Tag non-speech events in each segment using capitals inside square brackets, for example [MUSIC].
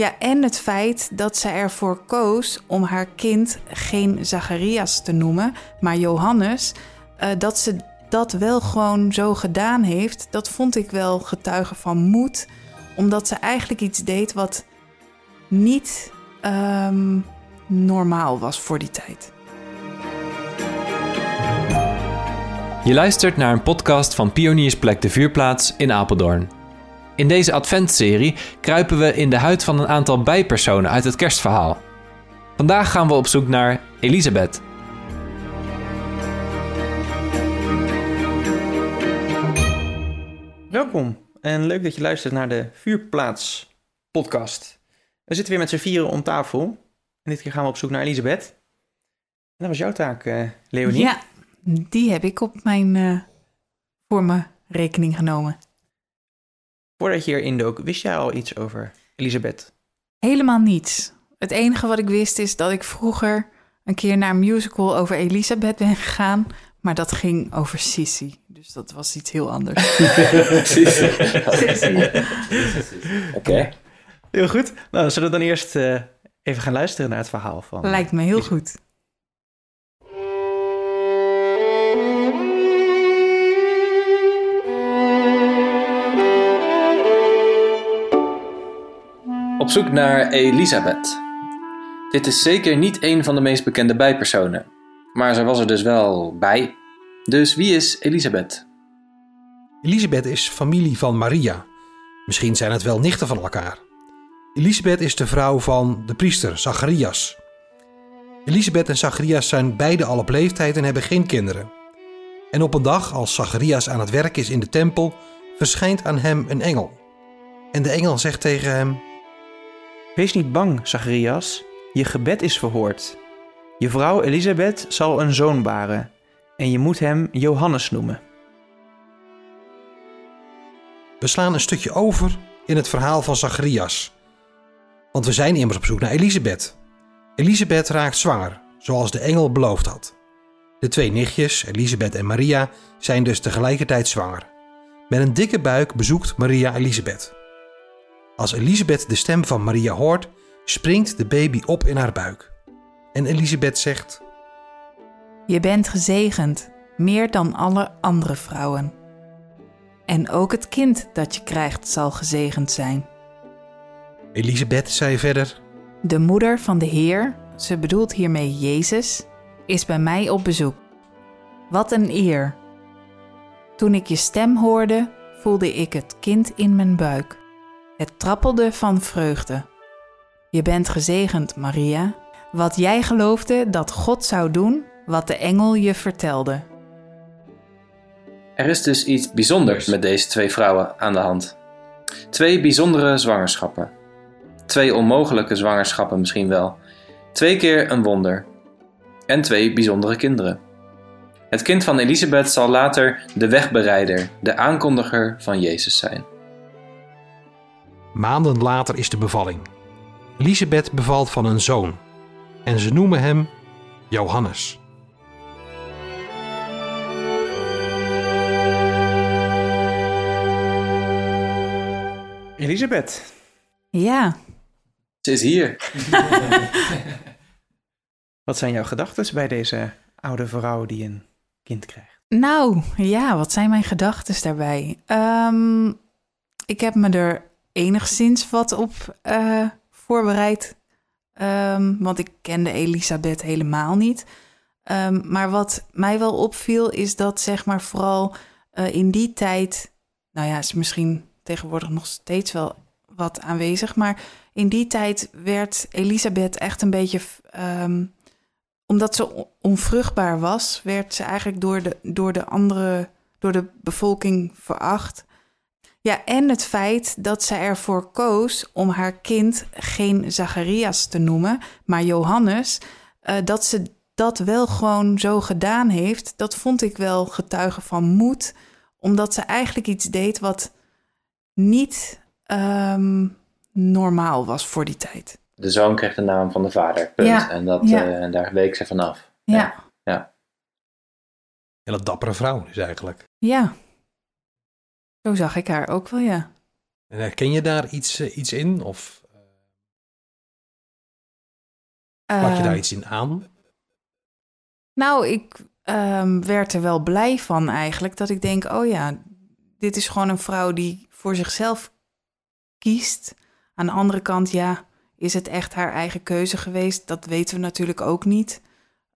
Ja, en het feit dat ze ervoor koos om haar kind geen Zacharias te noemen, maar Johannes, uh, dat ze dat wel gewoon zo gedaan heeft, dat vond ik wel getuige van moed, omdat ze eigenlijk iets deed wat niet um, normaal was voor die tijd. Je luistert naar een podcast van Pioniersplek de Vuurplaats in Apeldoorn. In deze adventserie kruipen we in de huid van een aantal bijpersonen uit het kerstverhaal. Vandaag gaan we op zoek naar Elisabeth. Welkom en leuk dat je luistert naar de Vuurplaats podcast. We zitten weer met z'n vieren om tafel en dit keer gaan we op zoek naar Elisabeth. En dat was jouw taak, uh, Leonie. Ja, die heb ik op mijn, uh, voor mijn rekening genomen. Voordat je erin dook, wist jij al iets over Elisabeth? Helemaal niets. Het enige wat ik wist is dat ik vroeger een keer naar een musical over Elisabeth ben gegaan. Maar dat ging over Sissy. Dus dat was iets heel anders. [LAUGHS] Sissy. Oké. Heel goed. Nou, zullen we dan eerst uh, even gaan luisteren naar het verhaal van... Lijkt me heel goed. Op zoek naar Elisabeth. Dit is zeker niet een van de meest bekende bijpersonen, maar ze was er dus wel bij. Dus wie is Elisabeth? Elisabeth is familie van Maria. Misschien zijn het wel nichten van elkaar. Elisabeth is de vrouw van de priester Zacharias. Elisabeth en Zacharias zijn beide al op leeftijd en hebben geen kinderen. En op een dag, als Zacharias aan het werk is in de tempel, verschijnt aan hem een engel. En de engel zegt tegen hem: Wees niet bang, Zacharias, je gebed is verhoord. Je vrouw Elisabeth zal een zoon baren en je moet hem Johannes noemen. We slaan een stukje over in het verhaal van Zacharias. Want we zijn immers op zoek naar Elisabeth. Elisabeth raakt zwanger, zoals de engel beloofd had. De twee nichtjes, Elisabeth en Maria, zijn dus tegelijkertijd zwanger. Met een dikke buik bezoekt Maria Elisabeth. Als Elisabeth de stem van Maria hoort, springt de baby op in haar buik. En Elisabeth zegt: Je bent gezegend, meer dan alle andere vrouwen. En ook het kind dat je krijgt zal gezegend zijn. Elisabeth zei verder: De moeder van de Heer, ze bedoelt hiermee Jezus, is bij mij op bezoek. Wat een eer. Toen ik je stem hoorde, voelde ik het kind in mijn buik. Het trappelde van vreugde. Je bent gezegend, Maria, wat jij geloofde dat God zou doen, wat de engel je vertelde. Er is dus iets bijzonders met deze twee vrouwen aan de hand. Twee bijzondere zwangerschappen. Twee onmogelijke zwangerschappen misschien wel. Twee keer een wonder. En twee bijzondere kinderen. Het kind van Elisabeth zal later de wegbereider, de aankondiger van Jezus zijn. Maanden later is de bevalling. Elisabeth bevalt van een zoon en ze noemen hem Johannes. Elisabeth. Ja. Ze is hier. [LAUGHS] wat zijn jouw gedachten bij deze oude vrouw die een kind krijgt? Nou, ja, wat zijn mijn gedachten daarbij? Um, ik heb me er enigszins wat op uh, voorbereid. Um, want ik kende Elisabeth helemaal niet. Um, maar wat mij wel opviel is dat zeg maar vooral uh, in die tijd... Nou ja, is misschien tegenwoordig nog steeds wel wat aanwezig. Maar in die tijd werd Elisabeth echt een beetje... Um, omdat ze onvruchtbaar was, werd ze eigenlijk door de, door de andere... door de bevolking veracht. Ja, en het feit dat ze ervoor koos om haar kind geen Zacharias te noemen, maar Johannes, uh, dat ze dat wel gewoon zo gedaan heeft, dat vond ik wel getuige van moed, omdat ze eigenlijk iets deed wat niet um, normaal was voor die tijd. De zoon kreeg de naam van de vader, punt. Ja, en, dat, ja. uh, en daar week ze vanaf. Ja. ja. ja. En dat dappere vrouw is eigenlijk. Ja. Zo zag ik haar ook wel, ja. En herken je daar iets, uh, iets in? Of, uh... Pak je Eh, daar iets in aan? Nou, ik ehm, werd er wel blij van eigenlijk. Dat ik denk, oh ja, dit is gewoon een vrouw die voor zichzelf kiest. Aan de andere kant, ja, is het echt haar eigen keuze geweest? Dat weten we natuurlijk ook niet.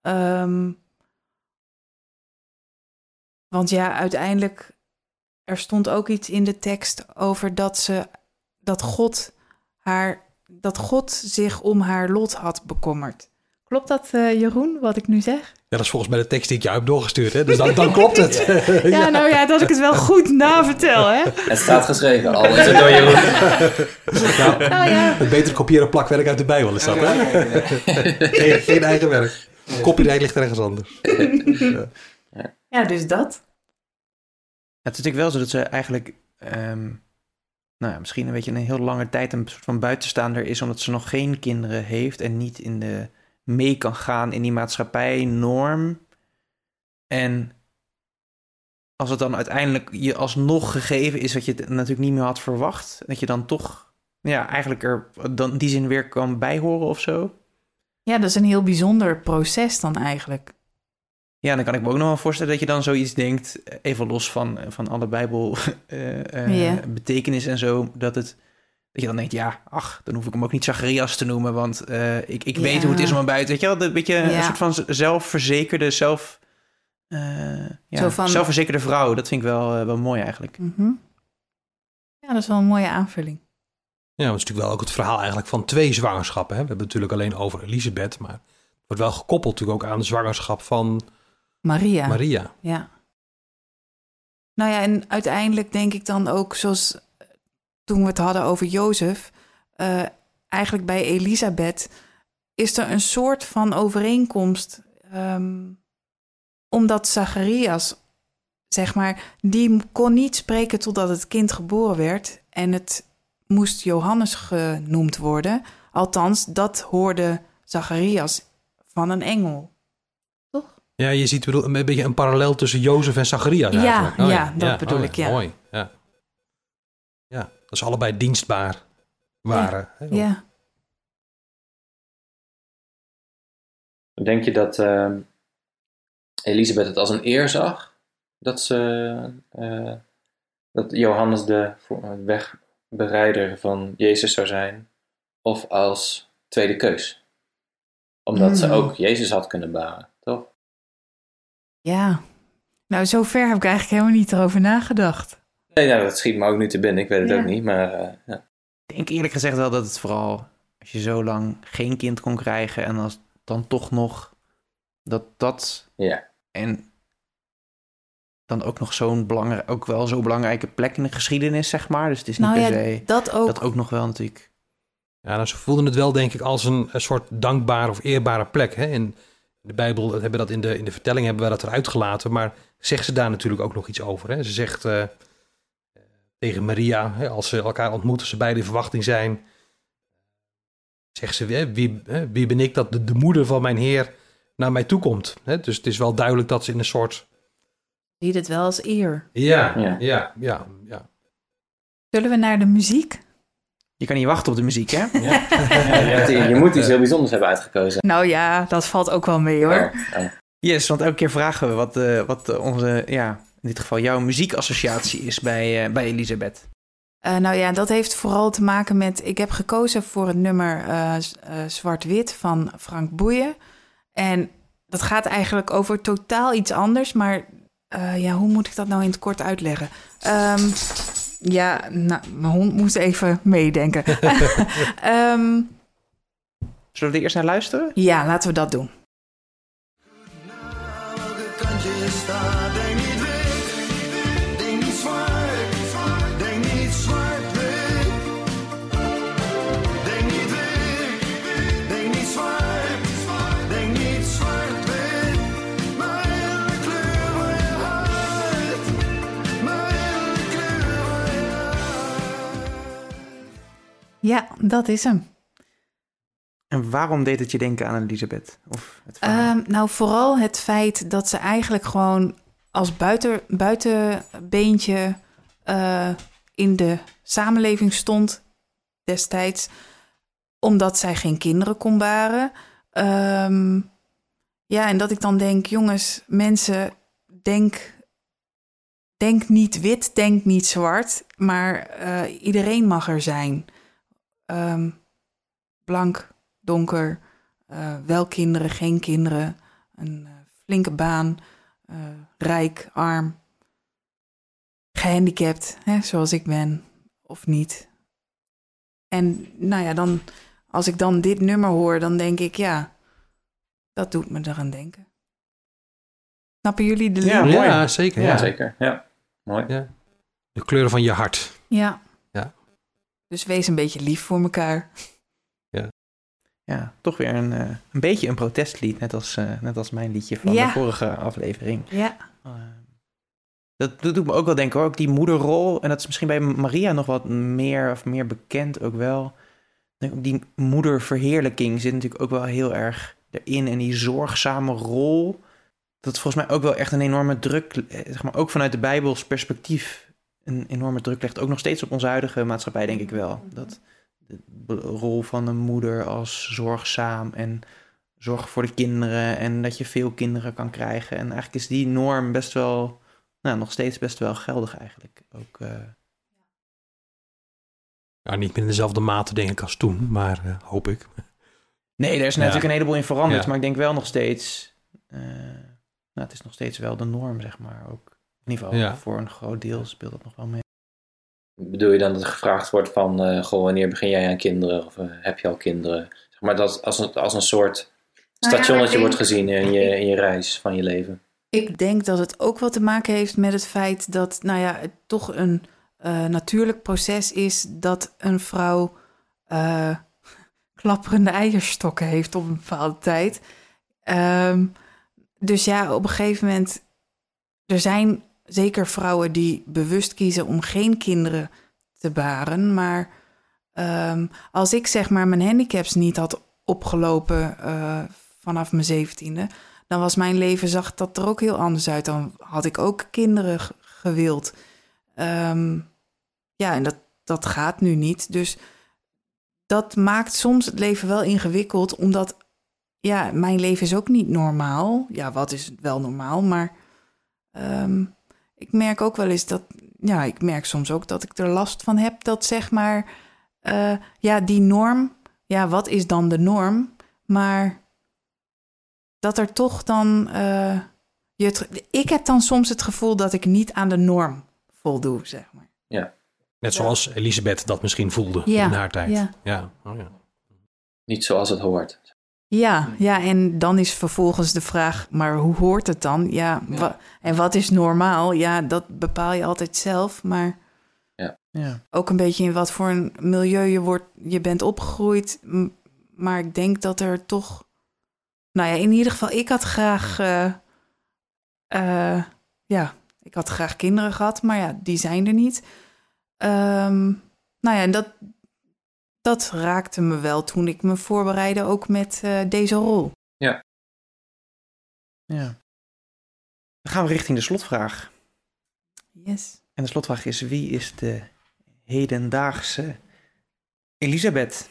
Ehm, want ja, uiteindelijk, er stond ook iets in de tekst over dat ze, dat God haar, dat God zich om haar lot had bekommerd. Klopt dat, eh, Jeroen, wat ik nu zeg? Ja, dat is volgens mij de tekst die ik jou heb doorgestuurd. Hè? Dus dan, dan klopt het. [LAUGHS] [LAUGHS] Ja, nou ja, dat ik het wel goed navertel, hè? Het staat geschreven, al is het [LAUGHS] door Jeroen. Nou ja. Het beter kopiëren plakwerk uit de Bijbel is dat, hè? geen, geen eigen werk. Copyright ligt ergens anders. Ja, dus dat. Het is natuurlijk wel zo dat ze eigenlijk, ehm, nou ja, misschien een beetje een heel lange tijd een soort van buitenstaander is, omdat ze nog geen kinderen heeft en niet in de mee kan gaan in die maatschappijnorm. En als het dan uiteindelijk je alsnog gegeven is wat je natuurlijk niet meer had verwacht, dat je dan toch, ja, eigenlijk er dan die zin weer kan bijhoren of zo. Ja, dat is een heel bijzonder proces dan eigenlijk. Ja, dan kan ik me ook nog wel voorstellen dat je dan zoiets denkt, eh, even los van, van alle Bijbel [LAUGHS] eh, eh, betekenis en zo, dat het dat je dan denkt, ja, ach, dan hoef ik hem ook niet Zacharias te noemen, want eh, ik, ik weet hoe het is om hem buiten, weet je wel, een beetje een soort van zelfverzekerde, zelf, eh, ja, Zo van- zelfverzekerde vrouw. Dat vind ik wel, eh, wel mooi eigenlijk. Mhm. Ja, dat is wel een mooie aanvulling. Ja, dat is natuurlijk wel ook het verhaal eigenlijk van twee zwangerschappen. Hè? We hebben het natuurlijk alleen over Elisabeth, maar het wordt wel gekoppeld natuurlijk ook aan de zwangerschap van Maria. Maria. Ja. Nou ja, en uiteindelijk denk ik dan ook, zoals eh, toen we het hadden over Jozef, eh, eigenlijk bij Elisabeth is er een soort van overeenkomst. ehm, omdat Zacharias, zeg maar, die kon niet spreken totdat het kind geboren werd. En het moest Johannes genoemd worden. Althans, dat hoorde Zacharias van een engel. Ja, je ziet bedoel, een beetje een parallel tussen Jozef en Zacharias Ja, eigenlijk. Oh ja, dat bedoel oh ik, ja. Mooi, ja. Ja, dat ze allebei dienstbaar waren. hè? Ja. Denk je dat eh, Elisabeth het als een eer zag? Dat, ze, eh, dat Johannes de wegbereider van Jezus zou zijn? Of als tweede keus? Omdat ze Hmm. ook Jezus had kunnen baren, toch? Ja. Nou, zover heb ik eigenlijk helemaal niet erover nagedacht. Nee, nou, dat schiet me ook nu te binnen. Ik weet het Ja. ook niet, maar eh, ja. Ik denk eerlijk gezegd wel dat het vooral, als je zo lang geen kind kon krijgen en als dan toch nog, dat dat ja. En dan ook nog zo'n belangrijk, ook wel zo'n belangrijke plek in de geschiedenis, zeg maar. Dus het is niet Nou per ja, se dat ook. dat ook nog wel natuurlijk. Ja, nou, ze voelden het wel, denk ik, als een, een soort dankbare of eerbare plek. Hè? In de Bijbel hebben dat in de, in de vertelling hebben we dat eruit gelaten, maar zegt ze daar natuurlijk ook nog iets over. Hè? Ze zegt eh, tegen Maria, hè, als ze elkaar ontmoeten, ze beide in verwachting zijn, zegt ze, hè, wie, hè, wie ben ik dat de, de moeder van mijn Heer naar mij toe komt. Hè? Dus het is wel duidelijk dat ze in een soort... Ziet het wel als eer. Ja, Ja. ja, ja, ja. Zullen we naar de muziek? Je kan niet wachten op de muziek, hè? je, hebt- [LAUGHS] je moet iets heel bijzonders hebben uitgekozen. Nou ja, dat valt ook wel mee hoor. Yes, want elke keer vragen we wat, eh, wat onze, ja, in dit geval jouw muziekassociatie is bij, eh, bij Elisabeth. Eh, nou ja, dat heeft vooral te maken met... Ik heb gekozen voor het nummer eh, eh, Zwart-Wit van Frank Boeien. En dat gaat eigenlijk over totaal iets anders. Maar eh, ja, hoe moet ik dat nou in het kort uitleggen? Ehm, ja, nou, mijn hond moest even meedenken. [LAUGHS] Ehm, Zullen we er eerst naar luisteren? ja, laten we dat doen. Ja, dat is hem. En waarom deed het je denken aan Elisabeth? Of het? Ehm, nou, vooral het feit dat ze eigenlijk gewoon als buiten, buitenbeentje eh, in de samenleving stond destijds, omdat zij geen kinderen kon baren. Ehm, ja, en dat ik dan denk, jongens, mensen, denk, denk niet wit, denk niet zwart, maar eh, iedereen mag er zijn. Ehm, blank, donker, eh, wel kinderen, geen kinderen, een eh, flinke baan, eh, rijk, arm, gehandicapt, hè, zoals ik ben, of niet. En nou ja, dan, als ik dan dit nummer hoor, dan denk ik, ja, dat doet me eraan denken. Snappen jullie de Ja. Ja, zeker. Ja, Ja. zeker. Ja, mooi. De kleuren van je hart. Ja. Ja. Dus wees een beetje lief voor elkaar. Ja, toch weer een, eh, een beetje een protestlied, net als, eh, net als mijn liedje van Ja. de vorige aflevering. Ja. Eh, dat, dat doet me ook wel denken hoor, ook die moederrol. En dat is misschien bij Maria nog wat meer of meer bekend ook wel. Die moederverheerlijking zit natuurlijk ook wel heel erg erin. En die zorgzame rol, dat volgens mij ook wel echt een enorme druk, eh, zeg maar ook vanuit de Bijbels perspectief, een enorme druk legt. Ook nog steeds op onze huidige maatschappij, denk ik wel. Dat de rol van een moeder als zorgzaam en zorg voor de kinderen en dat je veel kinderen kan krijgen. En eigenlijk is die norm best wel, nou, nog steeds best wel geldig eigenlijk. Ook, Ja, niet meer in dezelfde mate denk ik als toen, maar eh, hoop ik. nee, daar is Ja. natuurlijk een heleboel in veranderd, Ja. maar ik denk wel nog steeds, eh, nou, het is nog steeds wel de norm, zeg maar. Ook in ieder geval Ja. voor een groot deel speelt dat nog wel mee. Bedoel je dan dat er gevraagd wordt van, eh, goh, wanneer begin jij aan kinderen? Of eh, heb je al kinderen? Zeg maar dat als een, als een soort Nou ja, stationnetje wordt gezien in je, in je reis van je leven. Ik denk dat het ook wat te maken heeft met het feit dat, nou ja, het toch een eh, natuurlijk proces is dat een vrouw eh, [LAUGHS] klapperende eierstokken heeft op een bepaalde tijd. Ehm, dus ja, op een gegeven moment, er zijn zeker vrouwen die bewust kiezen om geen kinderen te baren, maar ehm, als ik zeg maar mijn handicaps niet had opgelopen eh, vanaf mijn zeventiende, dan was mijn leven, zag dat er ook heel anders uit. Dan had ik ook kinderen gewild. Ehm, ja, en dat, dat gaat nu niet. Dus dat maakt soms het leven wel ingewikkeld, omdat ja, mijn leven is ook niet normaal. Ja, wat is wel normaal, maar ehm, ik merk ook wel eens dat, ja, ik merk soms ook dat ik er last van heb dat zeg maar, eh, ja, die norm, ja, wat is dan de norm? Maar dat er toch dan. eh, je het- ik heb dan soms het gevoel dat ik niet aan de norm voldoe, zeg maar. Net zoals Elisabeth dat misschien voelde Ja, in haar tijd. ja. Ja. Oh, ja. Niet zoals het hoort. Ja, ja, en dan is vervolgens de vraag, maar hoe hoort het dan? Ja, Ja. wa- en wat is normaal? Ja, dat bepaal je altijd zelf, maar Ja. ook een beetje in wat voor een milieu je, wordt, je bent opgegroeid. Maar ik denk dat er toch, nou ja, in ieder geval, ik had graag, eh, eh, ja, ik had graag kinderen gehad, maar ja, die zijn er niet. Ehm, nou ja, en dat, dat raakte me wel toen ik me voorbereidde ook met eh, deze rol. ja. Dan gaan we richting de slotvraag. Yes. En de slotvraag is: wie is de hedendaagse Elisabeth?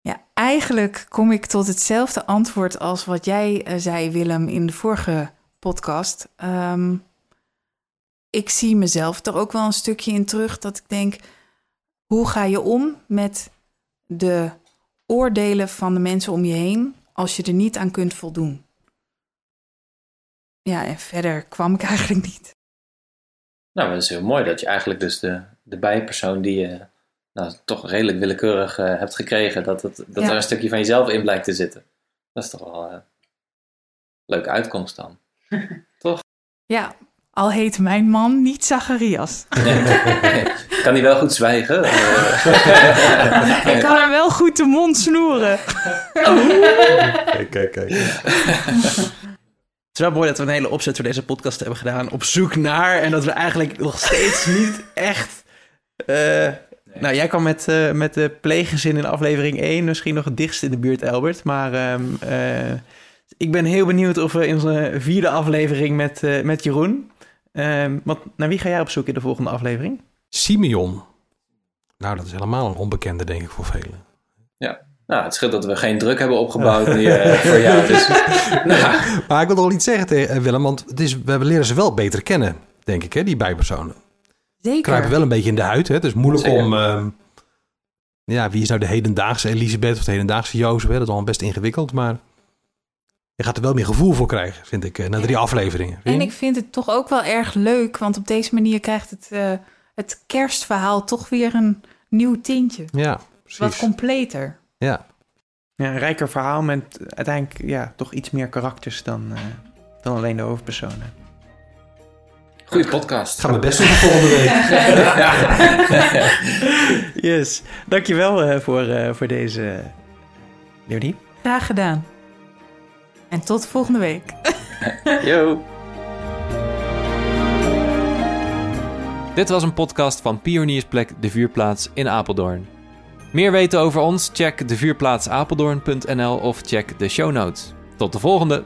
Ja, eigenlijk kom ik tot hetzelfde antwoord als wat jij eh, zei, Willem, in de vorige podcast. Ehm, ik zie mezelf er ook wel een stukje in terug dat ik denk: hoe ga je om met de oordelen van de mensen om je heen als je er niet aan kunt voldoen? Ja, en verder kwam ik [LAUGHS] eigenlijk niet. Nou, dat is heel mooi dat je eigenlijk dus de, de bijpersoon die je nou, toch redelijk willekeurig eh, hebt gekregen, dat, het, dat Ja. er een stukje van jezelf in blijkt te zitten. Dat is toch wel eh, een leuke uitkomst dan. [LAUGHS] Ja, al heet mijn man niet Zacharias. [LAUGHS] kan hij wel goed zwijgen? Eh, [LAUGHS] Ik kan er wel goed de mond snoeren. Kijk, kijk, kijk. Het is wel mooi dat we een hele opzet voor deze podcast hebben gedaan. Op zoek naar. En dat we eigenlijk nog steeds niet echt. eh, Nou, jij kwam met, eh, met de pleeggezin in aflevering 1 misschien nog het dichtst in de buurt, Albert. Maar ehm, eh, ik ben heel benieuwd of we in onze vierde aflevering met, eh, met Jeroen. Ehm, want naar wie ga jij op zoek in de volgende aflevering? Simeon. Nou, dat is helemaal een onbekende, denk ik, voor velen. nou, Nou, het scheelt dat we geen druk hebben opgebouwd nu, eh, [LAUGHS] voor jou. Dus, [LAUGHS] nou, Maar ik wil nog wel iets zeggen tegen eh, Willem, want het is, we leren ze wel beter kennen, denk ik, hè, die bijpersonen. Zeker. Kruipen wel een beetje in de huid, hè. Het is moeilijk Zeker. om... ehm, ja, wie is nou de hedendaagse Elisabeth of de hedendaagse Jozef? hè? Dat is al best ingewikkeld, maar... Je gaat er wel meer gevoel voor krijgen, vind ik, eh, na drie afleveringen. En ik vind het toch ook wel erg leuk, want op deze manier krijgt het, eh, het kerstverhaal toch weer een nieuw tintje. Ja, Wat completer. Ja. Ja, een rijker verhaal met uiteindelijk ja, toch iets meer karakters dan, eh, dan alleen de hoofdpersonen. goede podcast. Ik ga mijn best doen volgende week. [LAUGHS] Yes, dankjewel eh voor, eh, voor deze... Leonie? Graag gedaan. En tot volgende week. Yo. Dit was een podcast van Pioniersplek De Vuurplaats in Apeldoorn. Meer weten over ons? Check devuurplaatsapeldoorn.nl of check de show notes. Tot de volgende!